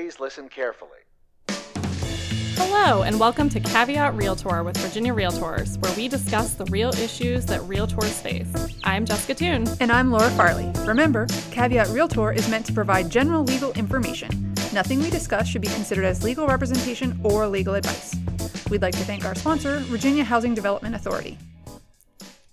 Please listen carefully. Hello, and welcome to Caveat Realtor with Virginia Realtors, where we discuss the real issues that realtors face. I'm Jessica Toon. And I'm Laura Farley. Remember, Caveat Realtor is meant to provide general legal information. Nothing we discuss should be considered as legal representation or legal advice. We'd like to thank our sponsor, Virginia Housing Development Authority.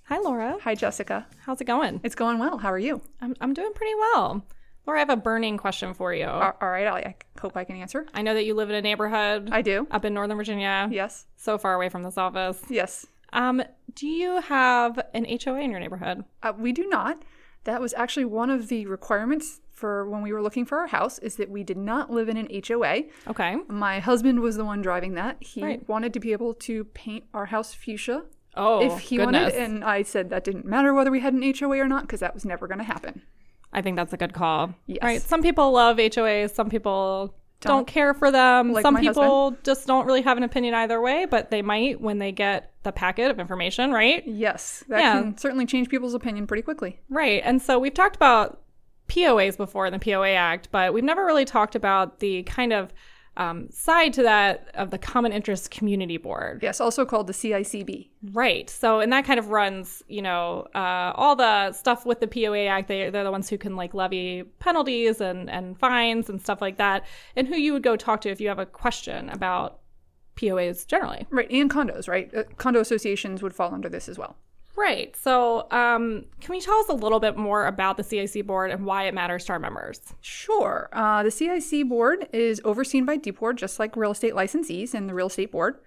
Hi, Laura. Hi, Jessica. How's it going? It's going well. How are you? I'm, I'm doing pretty well. Laura, I have a burning question for you. All right, I hope I can answer. I know that you live in a neighborhood. I do. Up in Northern Virginia. Yes. So far away from this office. Yes. Um, do you have an HOA in your neighborhood? Uh, we do not. That was actually one of the requirements for when we were looking for our house is that we did not live in an HOA. Okay. My husband was the one driving that. He Right. wanted to be able to paint our house fuchsia Oh, if he goodness. wanted, and I said that didn't matter whether we had an HOA or not because that was never going to happen. I think that's a good call. Yes. Right. Some people love HOAs. Some people don't, Don't. care for them. Like some people just don't really have an opinion either way, but they might when they get the packet of information, right? Yes, that Yeah. can certainly change people's opinion pretty quickly. Right. And so we've talked about POAs before in the POA Act, but we've never really talked about the kind of um, side to that of the Common Interest Community Board. Yes, also called the CICB. Right. So, and that kind of runs, you know, uh, all the stuff with the POA Act. They, they're the ones who can like levy penalties and, and fines and stuff like that, and who you would go talk to if you have a question about POAs generally. Right, and condos, right? Uh, condo associations would fall under this as well. Right. So, um, can you tell us a little bit more about the CIC board and why it matters to our members? Sure. Uh, the CIC board is overseen by DPOR, just like real estate licensees and the real estate board.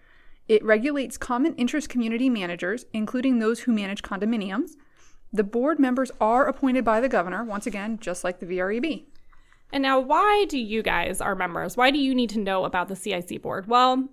It regulates common interest community managers, including those who manage condominiums. The board members are appointed by the governor, once again, just like the VREB. And now, why do you guys, our members, why do you need to know about the CIC board? Well,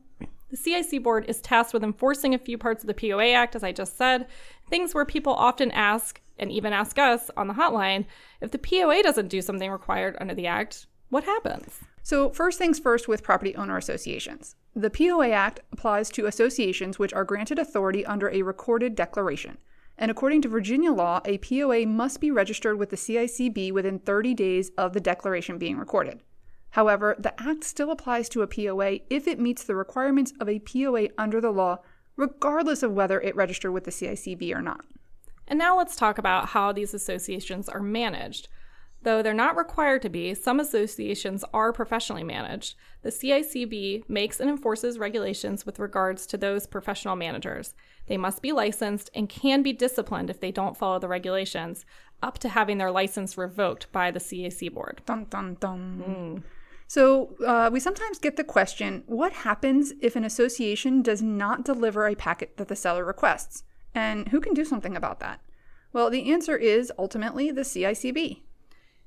the CIC board is tasked with enforcing a few parts of the POA Act, as I just said, things where people often ask, and even ask us on the hotline, if the POA doesn't do something required under the Act, what happens? So, first things first with property owner associations. The POA Act applies to associations which are granted authority under a recorded declaration. And according to Virginia law, a POA must be registered with the CICB within 30 days of the declaration being recorded. However, the Act still applies to a POA if it meets the requirements of a POA under the law, regardless of whether it registered with the CICB or not. And now let's talk about how these associations are managed. Though they're not required to be, some associations are professionally managed. The CICB makes and enforces regulations with regards to those professional managers. They must be licensed and can be disciplined if they don't follow the regulations, up to having their license revoked by the CIC board. Dun dun dun. Hmm. So uh, we sometimes get the question: What happens if an association does not deliver a packet that the seller requests, and who can do something about that? Well, the answer is ultimately the CICB.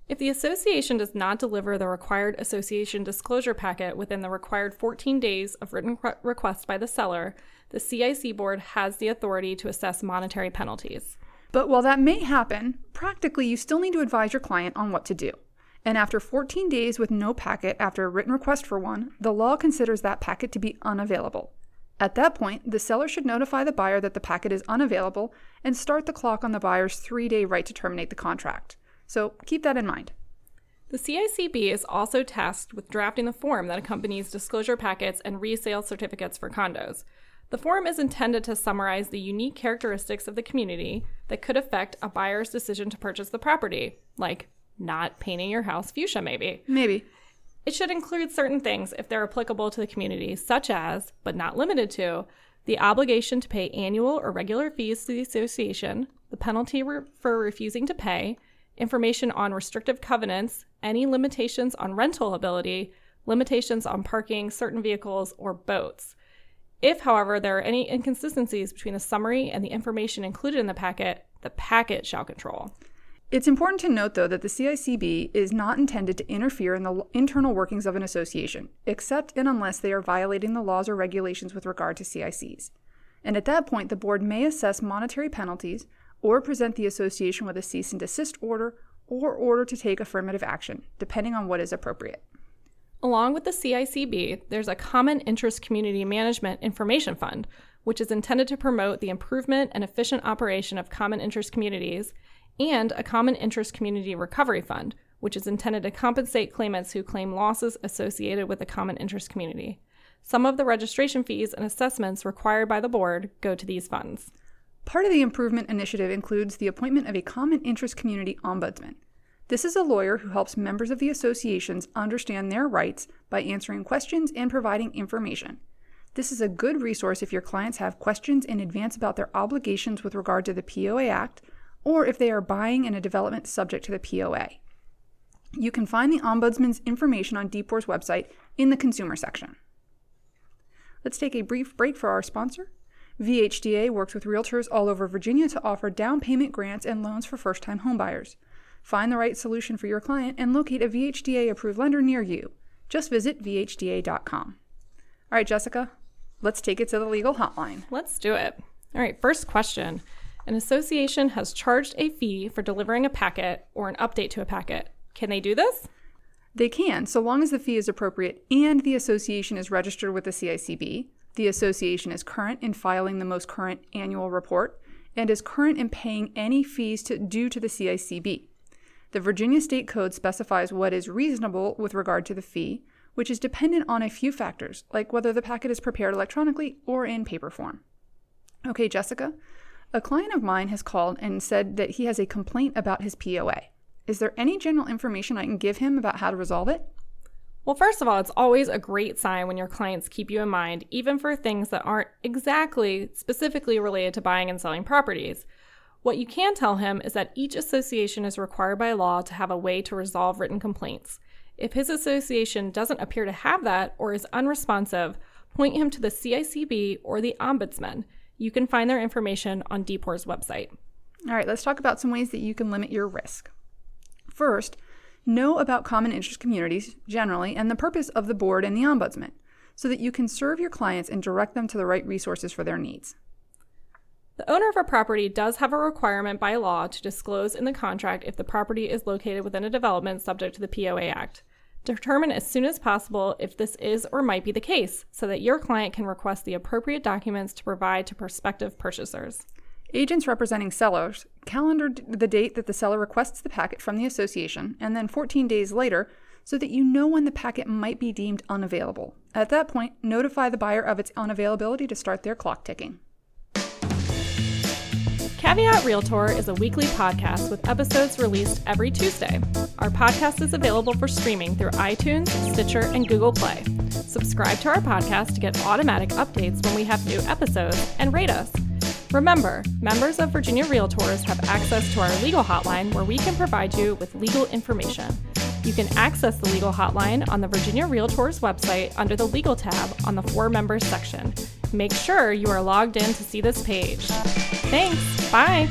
If the association does not deliver the required association disclosure packet within the required 14 days of written re- request by the seller, the CIC board has the authority to assess monetary penalties. But while that may happen, practically you still need to advise your client on what to do. And after 14 days with no packet after a written request for one, the law considers that packet to be unavailable. At that point, the seller should notify the buyer that the packet is unavailable and start the clock on the buyer's three day right to terminate the contract. So keep that in mind. The CICB is also tasked with drafting the form that accompanies disclosure packets and resale certificates for condos. The form is intended to summarize the unique characteristics of the community that could affect a buyer's decision to purchase the property, like not painting your house fuchsia, maybe. Maybe. It should include certain things if they're applicable to the community, such as, but not limited to, the obligation to pay annual or regular fees to the association, the penalty re- for refusing to pay, information on restrictive covenants, any limitations on rental ability, limitations on parking certain vehicles or boats. If, however, there are any inconsistencies between the summary and the information included in the packet, the packet shall control. It's important to note, though, that the CICB is not intended to interfere in the internal workings of an association, except and unless they are violating the laws or regulations with regard to CICs. And at that point, the board may assess monetary penalties or present the association with a cease and desist order or order to take affirmative action, depending on what is appropriate. Along with the CICB, there's a Common Interest Community Management Information Fund, which is intended to promote the improvement and efficient operation of common interest communities, and a Common Interest Community Recovery Fund, which is intended to compensate claimants who claim losses associated with the common interest community. Some of the registration fees and assessments required by the board go to these funds. Part of the improvement initiative includes the appointment of a common interest community ombudsman. This is a lawyer who helps members of the associations understand their rights by answering questions and providing information. This is a good resource if your clients have questions in advance about their obligations with regard to the POA Act or if they are buying in a development subject to the POA. You can find the Ombudsman's information on DPOR's website in the consumer section. Let's take a brief break for our sponsor. VHDA works with realtors all over Virginia to offer down payment grants and loans for first time homebuyers. Find the right solution for your client and locate a VHDA approved lender near you. Just visit VHDA.com. All right, Jessica, let's take it to the legal hotline. Let's do it. All right, first question. An association has charged a fee for delivering a packet or an update to a packet. Can they do this? They can, so long as the fee is appropriate and the association is registered with the CICB, the association is current in filing the most current annual report, and is current in paying any fees to, due to the CICB. The Virginia State Code specifies what is reasonable with regard to the fee, which is dependent on a few factors, like whether the packet is prepared electronically or in paper form. Okay, Jessica, a client of mine has called and said that he has a complaint about his POA. Is there any general information I can give him about how to resolve it? Well, first of all, it's always a great sign when your clients keep you in mind, even for things that aren't exactly specifically related to buying and selling properties. What you can tell him is that each association is required by law to have a way to resolve written complaints. If his association doesn't appear to have that or is unresponsive, point him to the CICB or the Ombudsman. You can find their information on DPOR's website. All right, let's talk about some ways that you can limit your risk. First, know about common interest communities generally and the purpose of the board and the ombudsman so that you can serve your clients and direct them to the right resources for their needs. The owner of a property does have a requirement by law to disclose in the contract if the property is located within a development subject to the POA Act. Determine as soon as possible if this is or might be the case so that your client can request the appropriate documents to provide to prospective purchasers. Agents representing sellers calendar the date that the seller requests the packet from the association and then 14 days later so that you know when the packet might be deemed unavailable. At that point, notify the buyer of its unavailability to start their clock ticking. Caveat Realtor is a weekly podcast with episodes released every Tuesday. Our podcast is available for streaming through iTunes, Stitcher, and Google Play. Subscribe to our podcast to get automatic updates when we have new episodes and rate us. Remember, members of Virginia Realtors have access to our legal hotline where we can provide you with legal information. You can access the legal hotline on the Virginia Realtors website under the Legal tab on the For Members section. Make sure you are logged in to see this page. Thanks. Bye.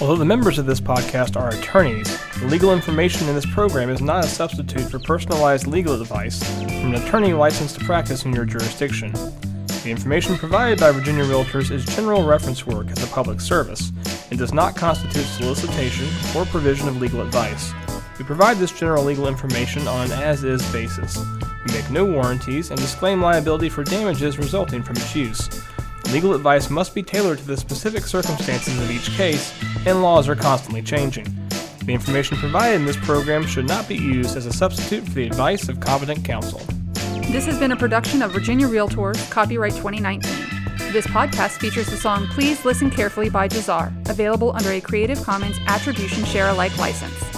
Although the members of this podcast are attorneys, the legal information in this program is not a substitute for personalized legal advice from an attorney licensed to practice in your jurisdiction. The information provided by Virginia Realtors is general reference work as a public service and does not constitute solicitation or provision of legal advice. We provide this general legal information on an as is basis. We make no warranties and disclaim liability for damages resulting from its use. Legal advice must be tailored to the specific circumstances of each case, and laws are constantly changing. The information provided in this program should not be used as a substitute for the advice of competent counsel. This has been a production of Virginia Realtors, copyright 2019. This podcast features the song Please Listen Carefully by Jahzzar, available under a Creative Commons Attribution Share Alike license.